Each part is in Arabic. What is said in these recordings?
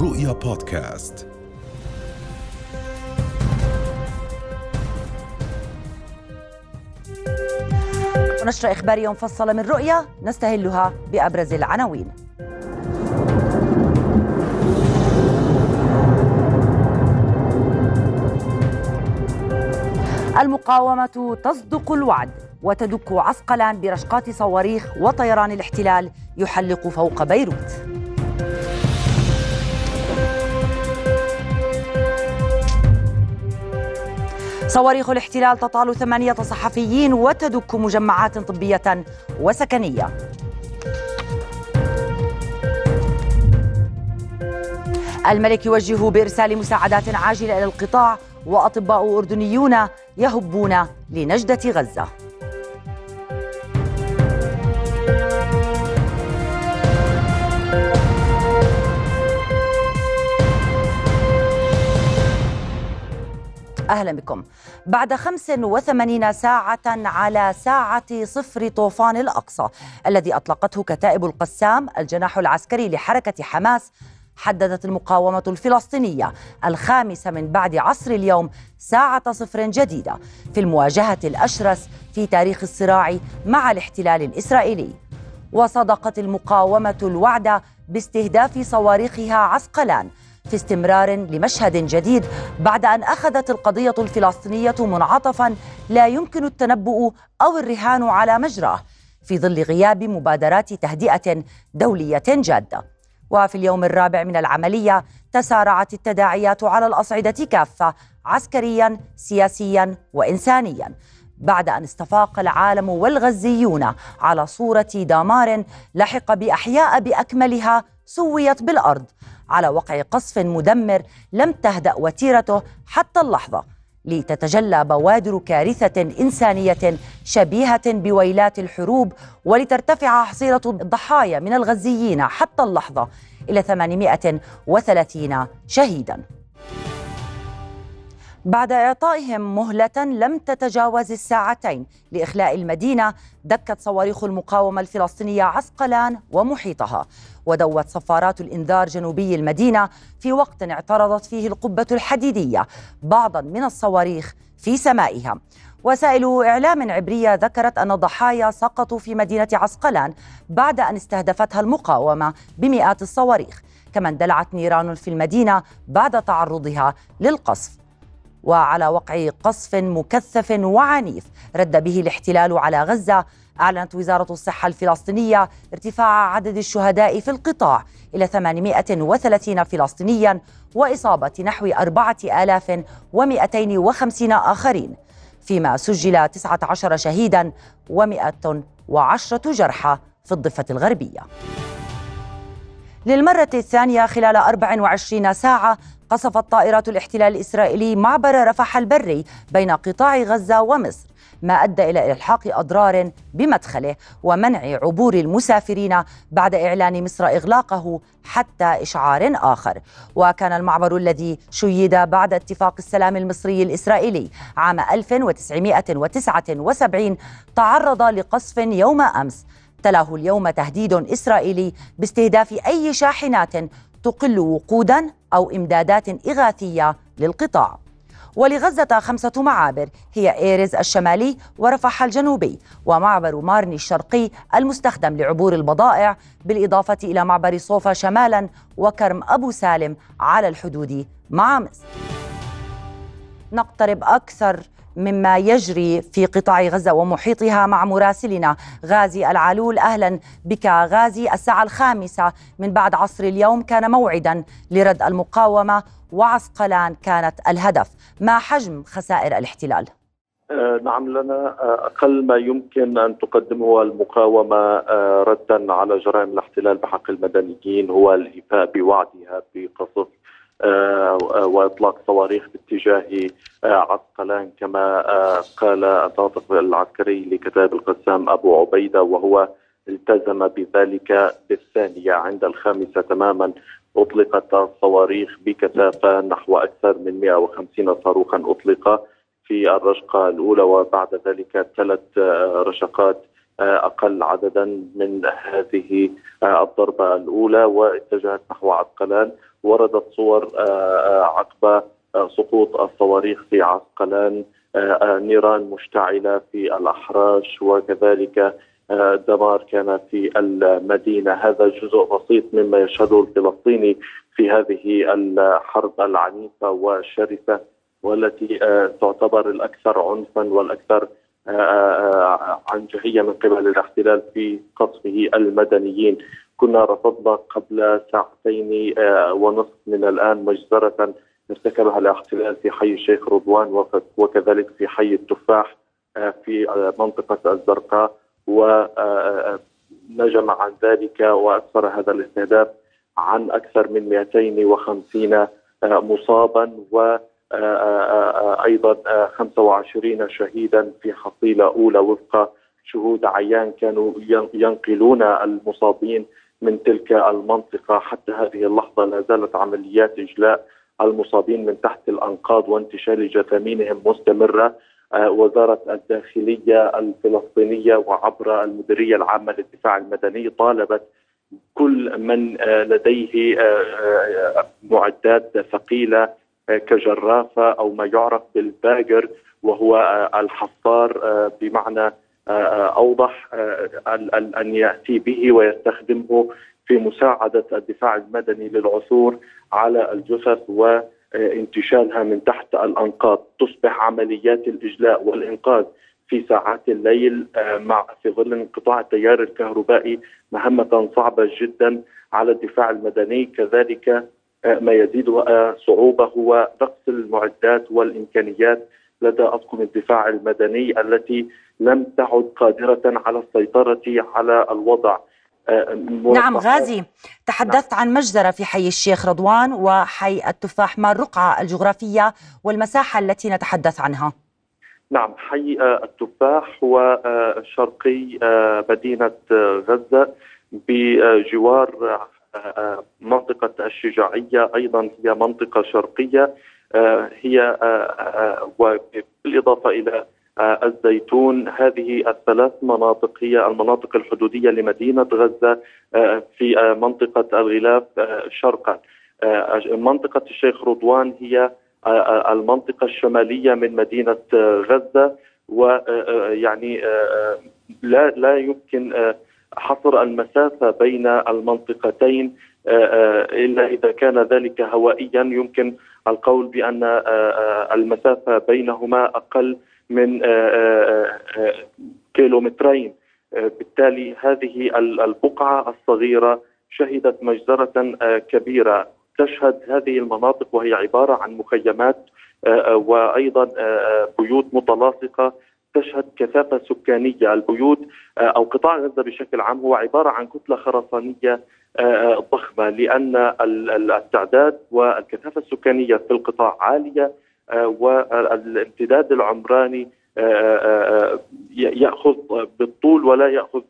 رؤيا بودكاست. نشرة إخبارية مفصلة من رؤيا نستهلها بأبرز العناوين. المقاومة تصدق الوعد وتدك عسقلان برشقات صواريخ وطيران الاحتلال يحلق فوق بيروت. صواريخ الاحتلال تطال ثمانية صحفيين وتدك مجمعات طبية وسكنية. الملك يوجه بإرسال مساعدات عاجلة إلى القطاع وأطباء أردنيون يهبون لنجدة غزة. أهلا بكم. بعد 85 ساعة على ساعة صفر طوفان الأقصى الذي أطلقته كتائب القسام الجناح العسكري لحركة حماس حددت المقاومة الفلسطينية الخامسة من بعد عصر اليوم ساعة صفر جديدة في المواجهة الأشرس في تاريخ الصراع مع الاحتلال الإسرائيلي. وصدقت المقاومة الوعد باستهداف صواريخها عسقلان في استمرار لمشهد جديد بعد أن أخذت القضية الفلسطينية منعطفا لا يمكن التنبؤ أو الرهان على مجراه في ظل غياب مبادرات تهدئة دولية جادة. وفي اليوم الرابع من العملية تسارعت التداعيات على الأصعدة كافة عسكريا سياسيا وانسانيا بعد أن استفاق العالم والغزيون على صورة دمار لحق بأحياء بأكملها سويت بالأرض على وقع قصف مدمر لم تهدأ وتيرته حتى اللحظة لتتجلى بوادر كارثة إنسانية شبيهة بويلات الحروب ولترتفع حصيلة الضحايا من الغزيين حتى اللحظة إلى 830 شهيدا. بعد إعطائهم مهلة لم تتجاوز الساعتين لإخلاء المدينة دكت صواريخ المقاومة الفلسطينية عسقلان ومحيطها. ودوت صفارات الإنذار جنوبي المدينة في وقت اعترضت فيه القبة الحديدية بعضا من الصواريخ في سمائها. وسائل إعلام عبرية ذكرت أن الضحايا سقطوا في مدينة عسقلان بعد أن استهدفتها المقاومة بمئات الصواريخ كما اندلعت نيران في المدينة بعد تعرضها للقصف. وعلى وقع قصف مكثف وعنيف رد به الاحتلال على غزة. أعلنت وزارة الصحة الفلسطينية ارتفاع عدد الشهداء في القطاع إلى 830 فلسطينيا وإصابة نحو 4250 آخرين فيما سجل 19 شهيدا و110 جرحى في الضفة الغربية. للمرة الثانية خلال 24 ساعة قصفت طائرات الاحتلال الإسرائيلي معبر رفح البري بين قطاع غزة ومصر ما أدى إلى إلحاق أضرار بمدخله ومنع عبور المسافرين بعد إعلان مصر إغلاقه حتى إشعار آخر. وكان المعبر الذي شيد بعد اتفاق السلام المصري الإسرائيلي عام 1979 تعرض لقصف يوم أمس تلاه اليوم تهديد إسرائيلي باستهداف أي شاحنات تقل وقودا أو إمدادات إغاثية للقطاع. ولغزة خمسة معابر هي إيرز الشمالي ورفح الجنوبي ومعبر مارني الشرقي المستخدم لعبور البضائع بالإضافة إلى معبر صوفا شمالا وكرم أبو سالم على الحدود مع مصر. نقترب أكثر مما يجري في قطاع غزة ومحيطها مع مراسلنا غازي العلول. أهلا بك غازي. الساعة الخامسة من بعد عصر اليوم كان موعدا لرد المقاومة وعسقلان كانت الهدف. ما حجم خسائر الاحتلال؟ آه نعم لنا آه أقل ما يمكن أن تقدمه المقاومة آه ردا على جرائم الاحتلال بحق المدنيين هو الإيفاء بوعدها بقصف وإطلاق صواريخ باتجاه آه، عسقلان كما آه، قال الناطق العسكري لكتاب القسام أبو عبيدة وهو التزم بذلك بالثانية عند الخامسة تماما. أطلقت الصواريخ بكثافة نحو أكثر من 150 صاروخا أطلق في الرشقة الأولى وبعد ذلك ثلاث رشقات أقل عددا من هذه الضربة الأولى واتجهت نحو عسقلان وردت صور عقب سقوط الصواريخ في عسقلان نيران مشتعلة في الأحراش وكذلك دمار كان في المدينة. هذا جزء بسيط مما يشهده الفلسطيني في هذه الحرب العنيفة والشرسة والتي تعتبر الأكثر عنفا والأكثر عنجهيه من قبل الاحتلال في قصفه المدنيين. كنا رصدنا قبل ساعتين ونصف من الآن مجزرة ارتكبها الاحتلال في حي الشيخ رضوان وكذلك في حي التفاح في منطقة الزرقاء ونجم عن ذلك واسفر هذا الاستهداف عن أكثر من 250 مصابا و أيضا 25 شهيدا في حصيلة أولى وفق شهود عيان كانوا ينقلون المصابين من تلك المنطقة حتى هذه اللحظة لا زالت عمليات إجلاء المصابين من تحت الأنقاض وانتشال جثامينهم مستمرة آه، وزارة الداخلية الفلسطينية وعبر المديرية العامة للدفاع المدني طالبت كل من آه، لديه آه، معدات ثقيلة كجرافة أو ما يعرف بالباجر وهو الحصار بمعنى أوضح ان يأتي به ويستخدمه في مساعدة الدفاع المدني للعثور على الجثث وانتشالها من تحت الأنقاض. تصبح عمليات الإجلاء والإنقاذ في ساعات الليل مع في ظل انقطاع التيار الكهربائي مهمة صعبة جدا على الدفاع المدني. كذلك ما يزيد صعوبة هو نقص المعدات والإمكانيات لدى اطقم الدفاع المدني التي لم تعد قادرة على السيطرة على الوضع. نعم غازي تحدثت عن مجزرة في حي الشيخ رضوان وحي التفاح ما الرقعة الجغرافية والمساحة التي نتحدث عنها. نعم حي التفاح هو شرقي مدينة غزة بجوار منطقة الشجاعية أيضا هي منطقة شرقية. هي وبالإضافة إلى الزيتون هذه الثلاث مناطق هي المناطق الحدودية لمدينة غزة آه، في آه، منطقة الغلاف آه، شرقا. منطقة الشيخ رضوان هي المنطقة الشمالية من مدينة غزة ويعني لا لا يمكن حصر المسافة بين المنطقتين. إلا إذا كان ذلك هوائيا يمكن القول بأن المسافة بينهما أقل من آه، آه، آه، كيلومترين. بالتالي هذه البقعة الصغيرة شهدت مجزرة كبيرة. تشهد هذه المناطق وهي عبارة عن مخيمات وأيضا بيوت متلاصقة تشهد كثافة سكانية البيوت أو قطاع غزة بشكل عام هو عبارة عن كتلة خرسانية ضخمة لأن التعداد والكثافة السكانية في القطاع والامتداد العمراني آه، آه، آه، يأخذ بالطول ولا يأخذ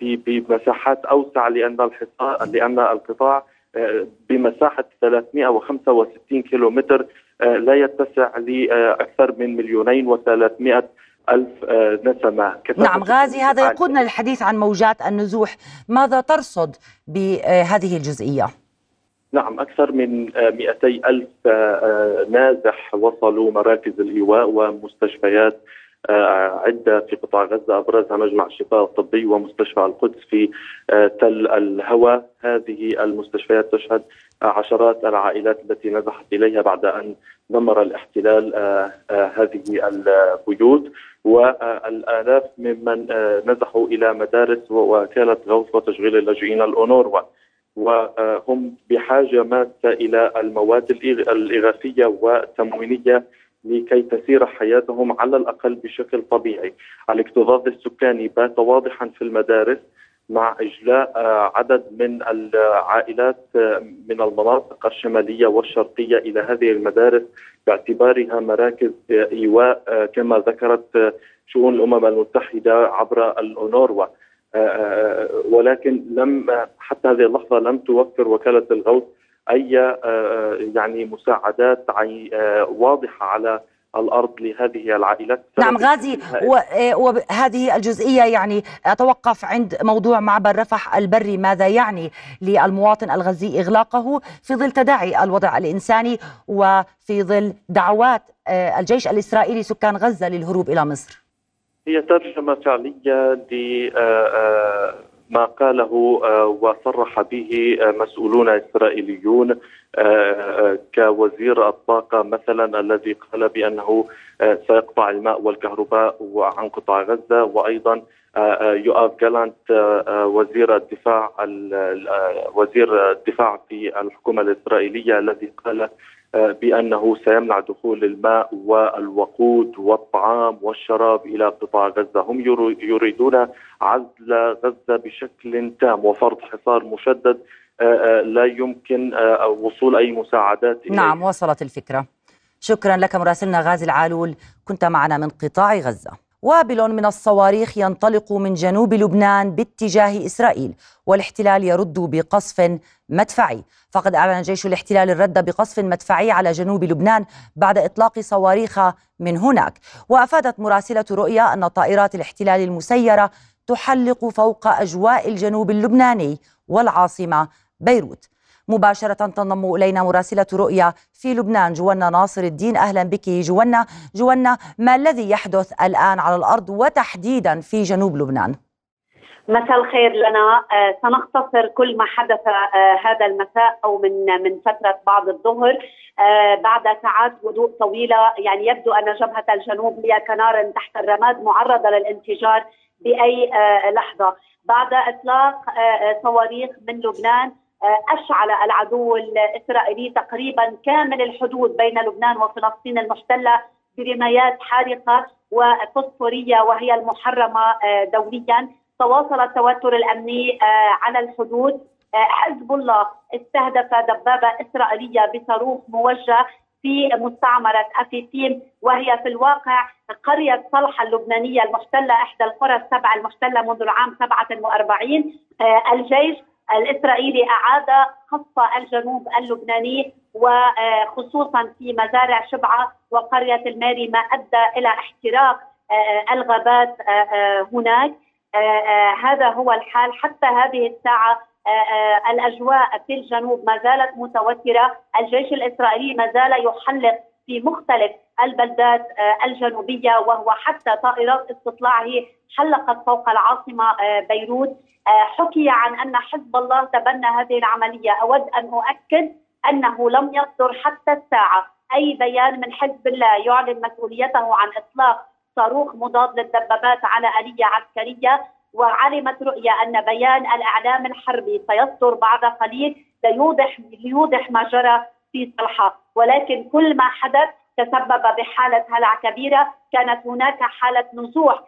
بمساحات أوسع لأن الحصار لأن القطاع بمساحة 365 كيلومتر لا يتسع لاكثر من مليونين و300 ألف نسمة. نعم غازي هذا يقودنا للحديث عن موجات النزوح. ماذا ترصد بهذه الجزئية؟ نعم أكثر من 200 ألف آه، آه، نازح وصلوا مراكز الإيواء ومستشفيات آه، عدة في قطاع غزة أبرزها مجمع الشفاء الطبي ومستشفى القدس في تل الهوى. هذه المستشفيات تشهد عشرات العائلات التي نزحت إليها بعد أن دمر الاحتلال هذه البيوت. والآلاف ممن نزحوا إلى مدارس ووكالة غوث وتشغيل اللاجئين الأونروا وهم بحاجة ماسه إلى المواد الإغاثية والتموينية لكي تسير حياتهم على الأقل بشكل طبيعي. الاكتظاظ السكاني بات واضحا في المدارس. مع إجلاء عدد من العائلات من المناطق الشمالية والشرقية إلى هذه المدارس باعتبارها مراكز إيواء كما ذكرت شؤون الأمم المتحدة عبر الاونروا. آه، آه، ولكن لم حتى هذه اللحظة لم توفر وكالة الغوث أي آه، يعني مساعدات واضحة على الأرض لهذه العائلات. نعم غازي وهذه الجزئية يعني أتوقف عند موضوع معبر رفح البري ماذا يعني للمواطن الغزي إغلاقه في ظل تداعي الوضع الإنساني وفي ظل دعوات الجيش الإسرائيلي سكان غزة للهروب إلى مصر؟ هي ترجمة فعلية ما قاله آه، وصرح به آه، مسؤولون إسرائيليون آه، كوزير الطاقة مثلا الذي قال بأنه سيقطع الماء والكهرباء عن قطاع غزة. وأيضا يؤاف جالانت وزير الدفاع وزير الدفاع في الحكومة الإسرائيلية الذي قال بأنه سيمنع دخول الماء والوقود والطعام والشراب إلى قطاع غزة، هم يريدون عزل غزة بشكل تام وفرض حصار مشدد آه، آه، لا يمكن آه، وصول أي مساعدات إليه. نعم وصلت الفكرة. شكرا لك مراسلنا غازي العالول كنت معنا من قطاع غزة. وابل من الصواريخ ينطلق من جنوب لبنان باتجاه إسرائيل والاحتلال يرد بقصف مدفعي. فقد أعلن جيش الاحتلال الرد بقصف مدفعي على جنوب لبنان بعد إطلاق صواريخ من هناك. وأفادت مراسلة رؤيا أن طائرات الاحتلال المسيرة تحلق فوق أجواء الجنوب اللبناني والعاصمة بيروت. مباشرة تنضم إلينا مراسلة رؤيا في لبنان جوانا ناصر الدين. أهلا بك جوانا جوانا ما الذي يحدث الآن على الأرض وتحديدا في جنوب لبنان؟ مساء الخير لنا. آه سنختصر كل ما حدث آه هذا المساء أو من من فترة بعد الظهر. آه بعد ساعات هدوء طويلة. يعني يبدو أن جبهة الجنوب هي كنار تحت الرماد معرضة للانفجار بأي لحظة. بعد إطلاق صواريخ من لبنان أشعل العدو الإسرائيلي تقريبا كامل الحدود بين لبنان وفلسطين المحتلة برمايات حارقة وفوسفورية وهي المحرمة آه، دوليا. تواصل التوتر الأمني آه، على الحدود. آه، حزب الله استهدف دبابة إسرائيلية بصاروخ موجة في مستعمرة أفيتيم وهي في الواقع قرية صلحة اللبنانية المحتلة إحدى القرى السبع المحتلة منذ العام 47 الجيش الإسرائيلي أعاد خص الجنوب اللبناني وخصوصا في مزارع شبعة وقرية الماري ما أدى إلى احتراق آه، الغابات آه، آه، هناك. هذا هو الحال. حتى هذه الساعة الأجواء في الجنوب ما زالت متوترة، الجيش الإسرائيلي ما زال يحلق في مختلف البلدات الجنوبية وهو حتى طائرات استطلاعه حلقت فوق العاصمة بيروت. آه، حكي عن أن حزب الله تبنى هذه العملية، أود أن أؤكد أنه لم يصدر حتى الساعة أي بيان من حزب الله يعلن مسؤوليته عن إطلاق صاروخ مضاد للدبابات على آلية عسكرية وعلمت رؤيا أن بيان الإعلام الحربي سيصدر بعد قليل ليوضح ليوضح ما جرى في صلحة. ولكن كل ما حدث تسبب بحالة هلع كبيرة كانت هناك حالة نزوح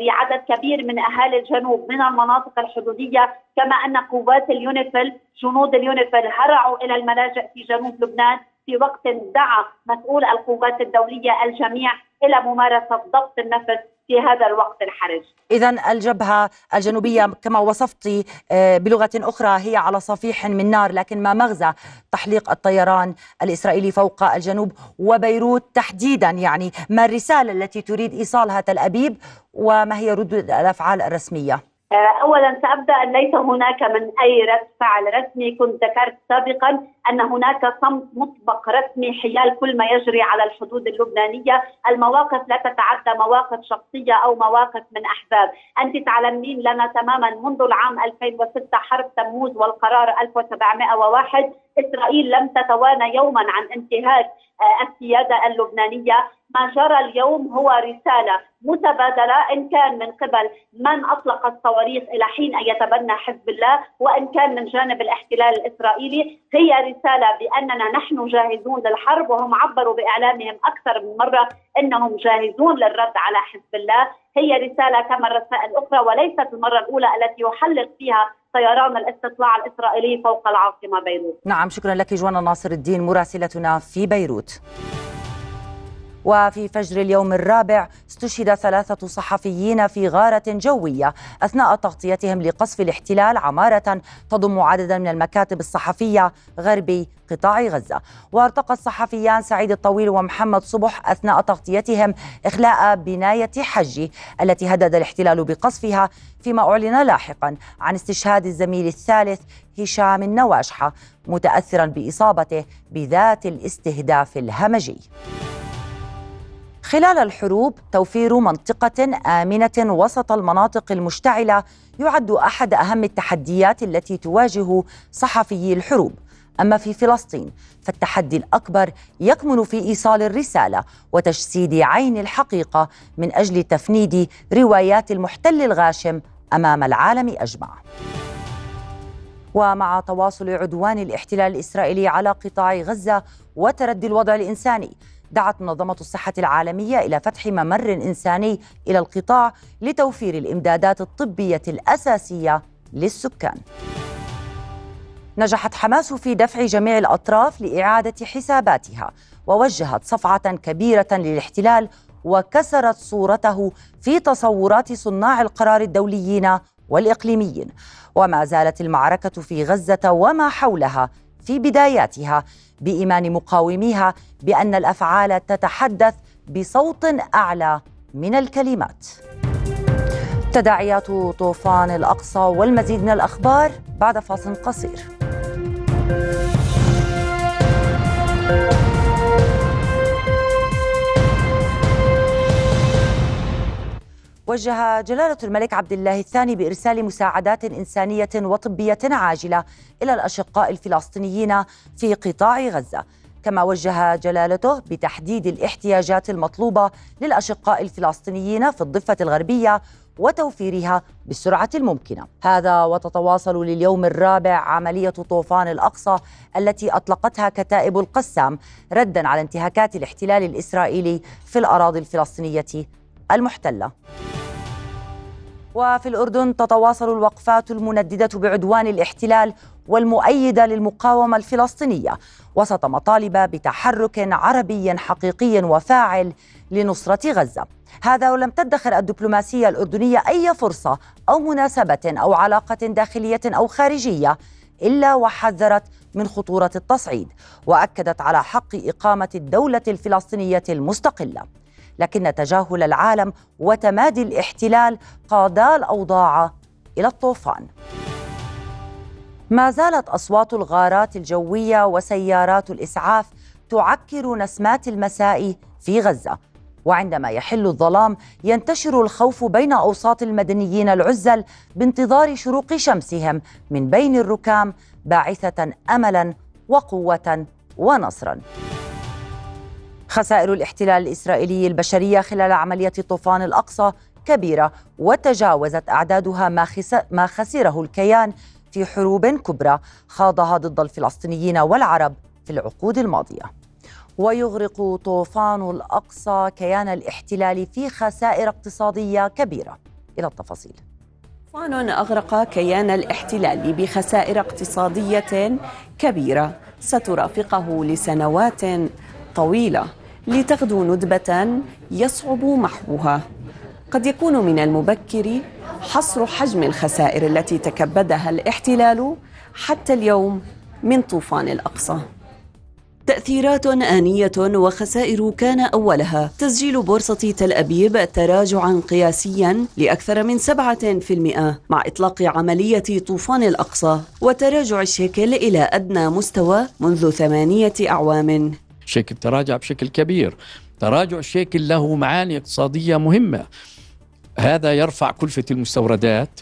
لعدد كبير من أهالي الجنوب من المناطق الحدودية كما أن قوات اليونيفيل جنود اليونيفيل هرعوا إلى الملاجئ في جنوب لبنان في وقت دعا مسؤول القوات الدولية الجميع إلى ممارسة ضبط النفس في هذا الوقت الحرج. إذا الجبهة الجنوبية كما وصفت آه، بلغة أخرى هي على صفيح من نار لكن ما مغزى تحليق الطيران الإسرائيلي فوق الجنوب وبيروت تحديدا يعني ما الرسالة التي تريد إيصالها تل أبيب وما هي ردود الأفعال الرسمية؟ اولا سأبدأ ان ليس هناك من أي رد فعل رسمي. كنت ذكرت سابقا أن هناك صمت مسبق رسمي حيال كل ما يجري على الحدود اللبنانية، المواقف لا تتعدى مواقف شخصية أو مواقف من احزاب، أنت تعلمين لنا تماما منذ العام 2006 حرب تموز والقرار 1701 إسرائيل لم تتوانى يوما عن انتهاك آه، السيادة اللبنانية. ما جرى اليوم هو رسالة متبادلة إن كان من قبل من أطلق الصواريخ إلى حين أن يتبنى حزب الله وإن كان من جانب الاحتلال الإسرائيلي هي رسالة بأننا نحن جاهزون للحرب وهم عبروا بإعلامهم أكثر من مرة إنهم جاهزون للرد على حزب الله هي رسالة كما الرسائل الأخرى وليست المرة الأولى التي يحلق فيها طيران الاستطلاع الإسرائيلي فوق العاصمة بيروت. نعم شكرا لك جوانا ناصر الدين مراسلتنا في بيروت. وفي فجر اليوم الرابع استشهد ثلاثة صحفيين في غارة جوية أثناء تغطيتهم لقصف الاحتلال عمارة تضم عددا من المكاتب الصحفية غربي قطاع غزة. وارتقى الصحفيان سعيد الطويل ومحمد صبح أثناء تغطيتهم إخلاء بناية حجي التي هدد الاحتلال بقصفها فيما أعلن لاحقا عن استشهاد الزميل الثالث هشام النواجحة متأثرا بإصابته بذات الاستهداف الهمجي. خلال الحروب توفير منطقة آمنة وسط المناطق المشتعلة يعد أحد أهم التحديات التي تواجه صحفيي الحروب. أما في فلسطين فالتحدي الأكبر يكمن في إيصال الرسالة وتجسيد عين الحقيقة من أجل تفنيد روايات المحتل الغاشم أمام العالم أجمع. ومع تواصل عدوان الاحتلال الإسرائيلي على قطاع غزة وتردي الوضع الإنساني دعت منظمة الصحة العالمية إلى فتح ممر إنساني إلى القطاع لتوفير الإمدادات الطبية الأساسية للسكان. نجحت حماس في دفع جميع الأطراف لإعادة حساباتها ووجهت صفعة كبيرة للاحتلال وكسرت صورته في تصورات صناع القرار الدوليين والإقليميين وما زالت المعركة في غزة وما حولها في بداياتها بإيمان مقاوميها بأن الأفعال تتحدث بصوت أعلى من الكلمات. تداعيات طوفان الأقصى والمزيد من الأخبار بعد فاصل قصير. وجه جلالة الملك عبد الله الثاني بإرسال مساعدات إنسانية وطبية عاجلة إلى الأشقاء الفلسطينيين في قطاع غزة. كما وجه جلالته بتحديد الاحتياجات المطلوبة للأشقاء الفلسطينيين في الضفة الغربية وتوفيرها بالسرعة الممكنة. هذا وتتواصل لليوم الرابع عملية طوفان الأقصى التي أطلقتها كتائب القسام ردا على انتهاكات الاحتلال الإسرائيلي في الأراضي الفلسطينية المحتلة. وفي الأردن تتواصل الوقفات المنددة بعدوان الاحتلال والمؤيدة للمقاومة الفلسطينية. وسط مطالب بتحرك عربي حقيقي وفاعل لنصرة غزة. هذا ولم تدخر الدبلوماسية الأردنية أي فرصة أو مناسبة أو علاقة داخلية أو خارجية إلا وحذرت من خطورة التصعيد. وأكدت على حق إقامة الدولة الفلسطينية المستقلة. لكن تجاهل العالم وتمادي الاحتلال قادا الأوضاع إلى الطوفان. ما زالت أصوات الغارات الجوية وسيارات الإسعاف تعكر نسمات المساء في غزة. وعندما يحل الظلام ينتشر الخوف بين أوساط المدنيين العزل بانتظار شروق شمسهم من بين الركام باعثة املا وقوة ونصرا. خسائر الاحتلال الإسرائيلي البشرية خلال عملية طوفان الأقصى كبيرة وتجاوزت أعدادها ما, ما خسره الكيان في حروب كبرى خاضها ضد الفلسطينيين والعرب في العقود الماضية. ويغرق طوفان الأقصى كيان الاحتلال في خسائر اقتصادية كبيرة. إلى التفاصيل. طوفان أغرق كيان الاحتلال بخسائر اقتصادية كبيرة سترافقه لسنوات طويلة لتغدو ندبة يصعب محوها. قد يكون من المبكر حصر حجم الخسائر التي تكبدها الاحتلال حتى اليوم من طوفان الأقصى. تأثيرات آنية وخسائر كان أولها. تسجيل بورصة تل أبيب تراجعا قياسيا لأكثر من 7% مع إطلاق عملية طوفان الأقصى وتراجع الشيكل إلى أدنى مستوى منذ ثمانية أعوام. الشيكل تراجع بشكل كبير. تراجع الشيكل له معاني اقتصادية مهمة. هذا يرفع كلفة المستوردات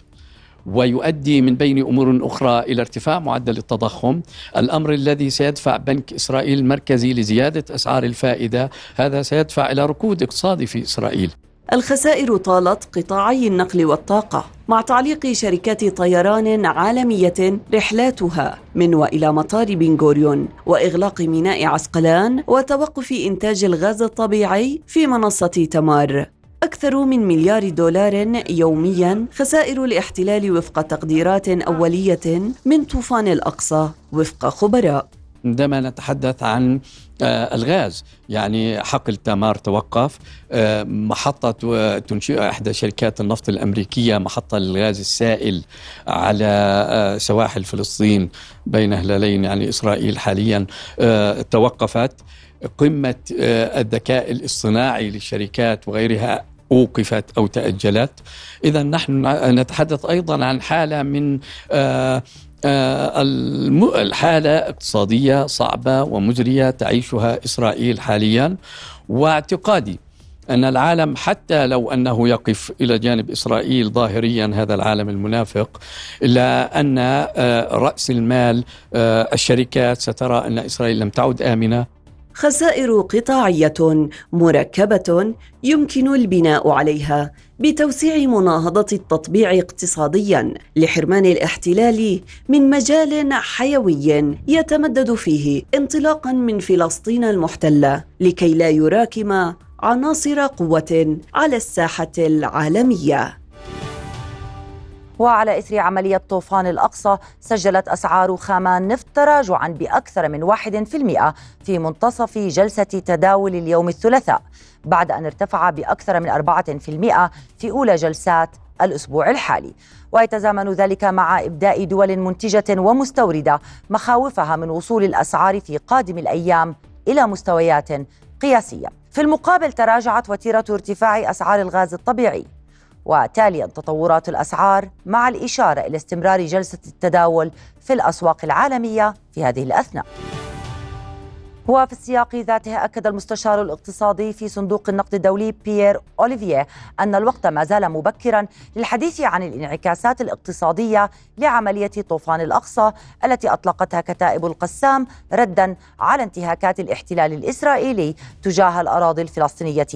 ويؤدي من بين أمور أخرى إلى ارتفاع معدل التضخم، الأمر الذي سيدفع بنك إسرائيل المركزي لزيادة أسعار الفائدة، هذا سيدفع إلى ركود اقتصادي في إسرائيل. الخسائر طالت قطاعي النقل والطاقة مع تعليق شركات طيران عالمية رحلاتها من وإلى مطار بن غوريون وإغلاق ميناء عسقلان وتوقف إنتاج الغاز الطبيعي في منصة تمار. أكثر من مليار دولار يوميا خسائر الاحتلال وفق تقديرات أولية من طوفان الأقصى وفق خبراء. عندما نتحدث عن آه، الغاز. يعني حقل تامار توقف. آه، محطة آه، تنشئ إحدى شركات النفط الأمريكية محطة للغاز السائل على سواحل فلسطين بين هلالين يعني إسرائيل حاليا. توقفت. قمة الذكاء الاصطناعي للشركات وغيرها أوقفت أو تأجلت. إذا نحن نتحدث أيضا عن حالة من الحالة اقتصادية صعبة ومزرية تعيشها إسرائيل حاليا. واعتقادي أن العالم حتى لو أنه يقف إلى جانب إسرائيل ظاهريا هذا العالم المنافق إلا أن آه، رأس المال آه، الشركات سترى أن إسرائيل لم تعد آمنة. خسائر قطاعية مركبة يمكن البناء عليها بتوسيع مناهضة التطبيع اقتصاديا لحرمان الاحتلال من مجال حيوي يتمدد فيه انطلاقا من فلسطين المحتلة لكي لا يراكم عناصر قوة على الساحة العالمية. وعلى إثر عملية طوفان الأقصى سجلت أسعار خام النفط تراجعا بأكثر من 1% في منتصف جلسة تداول اليوم الثلاثاء بعد أن ارتفع بأكثر من 4% في أولى جلسات الأسبوع الحالي. ويتزامن ذلك مع إبداء دول منتجة ومستوردة مخاوفها من وصول الأسعار في قادم الأيام إلى مستويات قياسية. في المقابل تراجعت وتيرة ارتفاع أسعار الغاز الطبيعي. وتاليا تطورات الأسعار مع الإشارة إلى استمرار جلسة التداول في الأسواق العالمية في هذه الأثناء. وفي السياق ذاته أكد المستشار الاقتصادي في صندوق النقد الدولي بيير أوليفيه أن الوقت ما زال مبكرا للحديث عن الانعكاسات الاقتصادية لعملية طوفان الأقصى التي أطلقتها كتائب القسام ردا على انتهاكات الاحتلال الإسرائيلي تجاه الأراضي الفلسطينية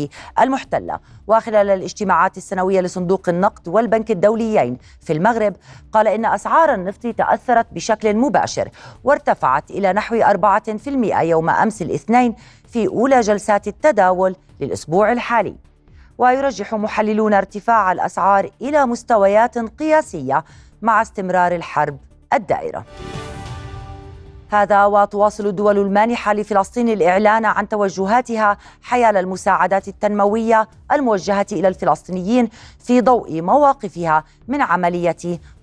المحتلة. وخلال الاجتماعات السنوية لصندوق النقد والبنك الدوليين في المغرب قال إن أسعار النفط تأثرت بشكل مباشر وارتفعت إلى نحو 4% يوم أمس الاثنين في أولى جلسات التداول للأسبوع الحالي. ويرجح محللون ارتفاع الأسعار إلى مستويات قياسية مع استمرار الحرب الدائرة. هذا وتواصل الدول المانحة لفلسطين الإعلان عن توجهاتها حيال المساعدات التنموية الموجهة إلى الفلسطينيين في ضوء مواقفها من عملية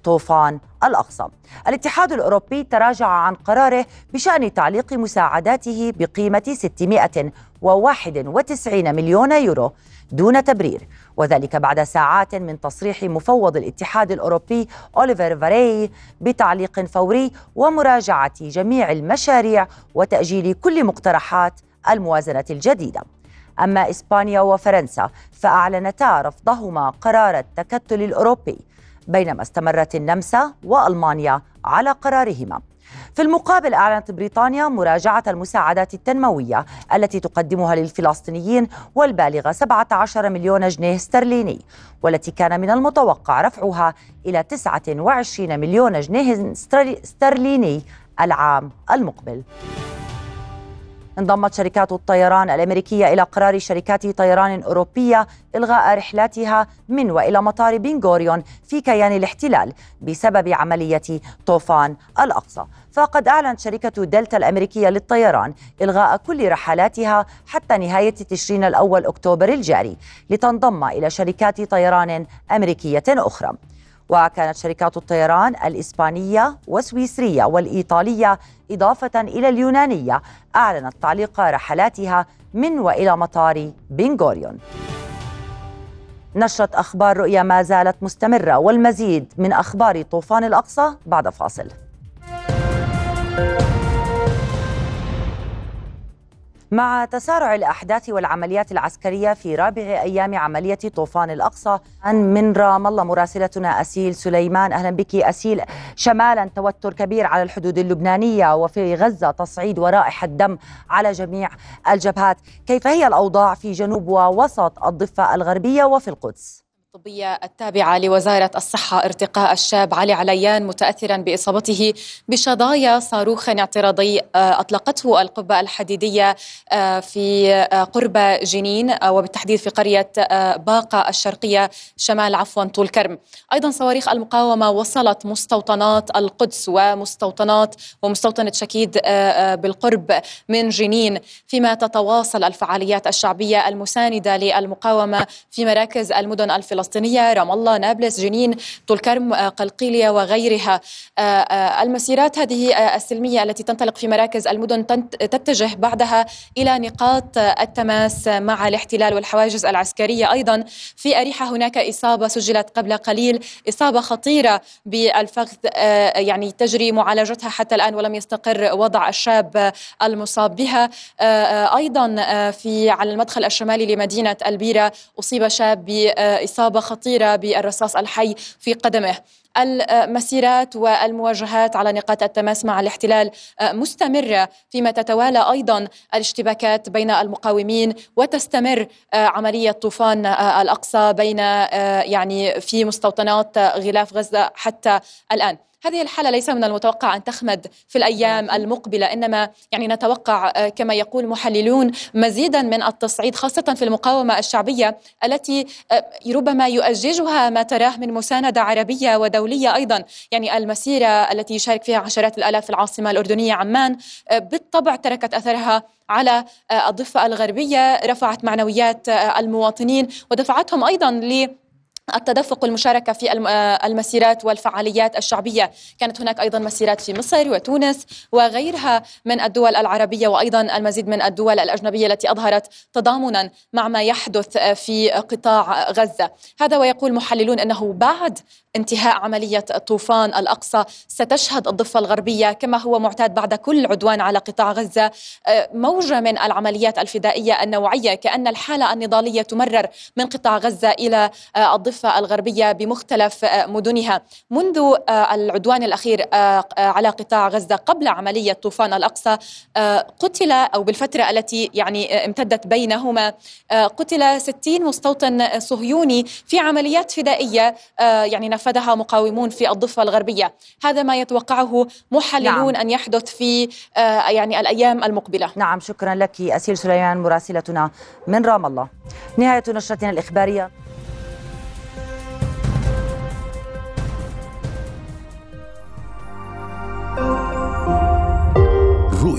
طوفان الأقصى. الاتحاد الأوروبي تراجع عن قراره بشأن تعليق مساعداته بقيمة 691 مليون يورو دون تبرير. وذلك بعد ساعات من تصريح مفوض الاتحاد الأوروبي أوليفر فاري بتعليق فوري ومراجعة جميع المشاريع وتأجيل كل مقترحات الموازنة الجديدة. أما إسبانيا وفرنسا فأعلنتا رفضهما قرار التكتل الأوروبي. بينما استمرت النمسا وألمانيا على قرارهما. في المقابل أعلنت بريطانيا مراجعة المساعدات التنموية التي تقدمها للفلسطينيين والبالغة 17 مليون جنيه استرليني والتي كان من المتوقع رفعها إلى 29 مليون جنيه استرليني العام المقبل. انضمت شركات الطيران الأمريكية إلى قرار شركات طيران أوروبية إلغاء رحلاتها من وإلى مطار بنغوريون في كيان الاحتلال بسبب عملية طوفان الأقصى. فقد أعلنت شركة دلتا الأمريكية للطيران إلغاء كل رحلاتها حتى نهاية تشرين الأول أكتوبر الجاري لتنضم إلى شركات طيران أمريكية أخرى. وكانت شركات الطيران الإسبانية والسويسرية والإيطالية إضافة إلى اليونانية. أعلنت تعليق رحلاتها من وإلى مطار بنغوريون. نشرة أخبار رؤيا ما زالت مستمرة والمزيد من أخبار طوفان الأقصى بعد فاصل. مع تسارع الأحداث والعمليات العسكرية في رابع أيام عملية طوفان الأقصى من رام الله مراسلتنا أسيل سليمان. أهلا بك أسيل. شمالا توتر كبير على الحدود اللبنانية وفي غزة تصعيد ورائحة دم على جميع الجبهات. كيف هي الأوضاع في جنوب ووسط الضفة الغربية وفي القدس؟ الطبية التابعة لوزارة الصحة ارتقاء الشاب علي عليان متأثرا بإصابته بشظايا صاروخ اعتراضي آه، أطلقته القبة الحديدية آه، في آه، قرب جنين وبالتحديد في قرية باقة الشرقية شمال عفوا طول كرم. أيضا صواريخ المقاومة وصلت مستوطنات القدس ومستوطنات ومستوطنة شكيد بالقرب من جنين. فيما تتواصل الفعاليات الشعبية المساندة للمقاومة في مراكز المدن الفلسطينية الفلسطينية رام الله نابلس جنين طول كرم آه، قلقيلية وغيرها. آه، آه، المسيرات هذه السلمية التي تنطلق في مراكز المدن تتجه بعدها إلى نقاط التماس مع الاحتلال والحواجز العسكرية. أيضا في أريحة هناك إصابة سجلت قبل قليل إصابة خطيرة بالفخذ يعني تجري معالجتها حتى الآن ولم يستقر وضع الشاب المصاب بها. أيضا في على المدخل الشمالي لمدينة ألبيرة أصيب شاب بإصابة إصابة خطيرة بالرصاص الحي في قدمه. المسيرات والمواجهات على نقاط التماس مع الاحتلال مستمرة فيما تتوالى أيضا الاشتباكات بين المقاومين وتستمر عملية طوفان الأقصى بين يعني في مستوطنات غلاف غزة حتى الآن. هذه الحالة ليس من المتوقع أن تخمد في الأيام المقبلة إنما يعني نتوقع كما يقول محللون مزيدا من التصعيد خاصة في المقاومة الشعبية التي ربما يؤججها ما تراه من مساندة عربية ودولية أيضا يعني المسيرة التي يشارك فيها عشرات الآلاف في العاصمة الأردنية عمان آه، بالطبع تركت أثرها على الضفة الغربية رفعت معنويات المواطنين ودفعتهم أيضا ل التدفق والمشاركة في آه، المسيرات والفعاليات الشعبية. كانت هناك أيضا مسيرات في مصر وتونس وغيرها من الدول العربية وأيضا المزيد من الدول الأجنبية التي أظهرت تضامنا مع ما يحدث في قطاع غزة. هذا ويقول محللون أنه بعد انتهاء عملية طوفان الأقصى ستشهد الضفة الغربية كما هو معتاد بعد كل عدوان على قطاع غزة. آه، موجة من العمليات الفدائية النوعية كأن الحالة النضالية تمرر من قطاع غزة إلى آه، الضفة الغربية بمختلف آه، مدنها. منذ العدوان الأخير على قطاع غزة قبل عملية طوفان الأقصى قتل أو بالفترة التي يعني امتدت بينهما قتل 60 مستوطن صهيوني في عمليات فدائية يعني نفذها مقاومون في الضفة الغربية. هذا ما يتوقعه محللون نعم. أن يحدث في آه، يعني الأيام المقبلة. نعم شكرا لك أسيل سليمان مراسلتنا من رام الله. نهاية نشرتنا الإخبارية.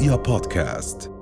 رؤيا بودكاست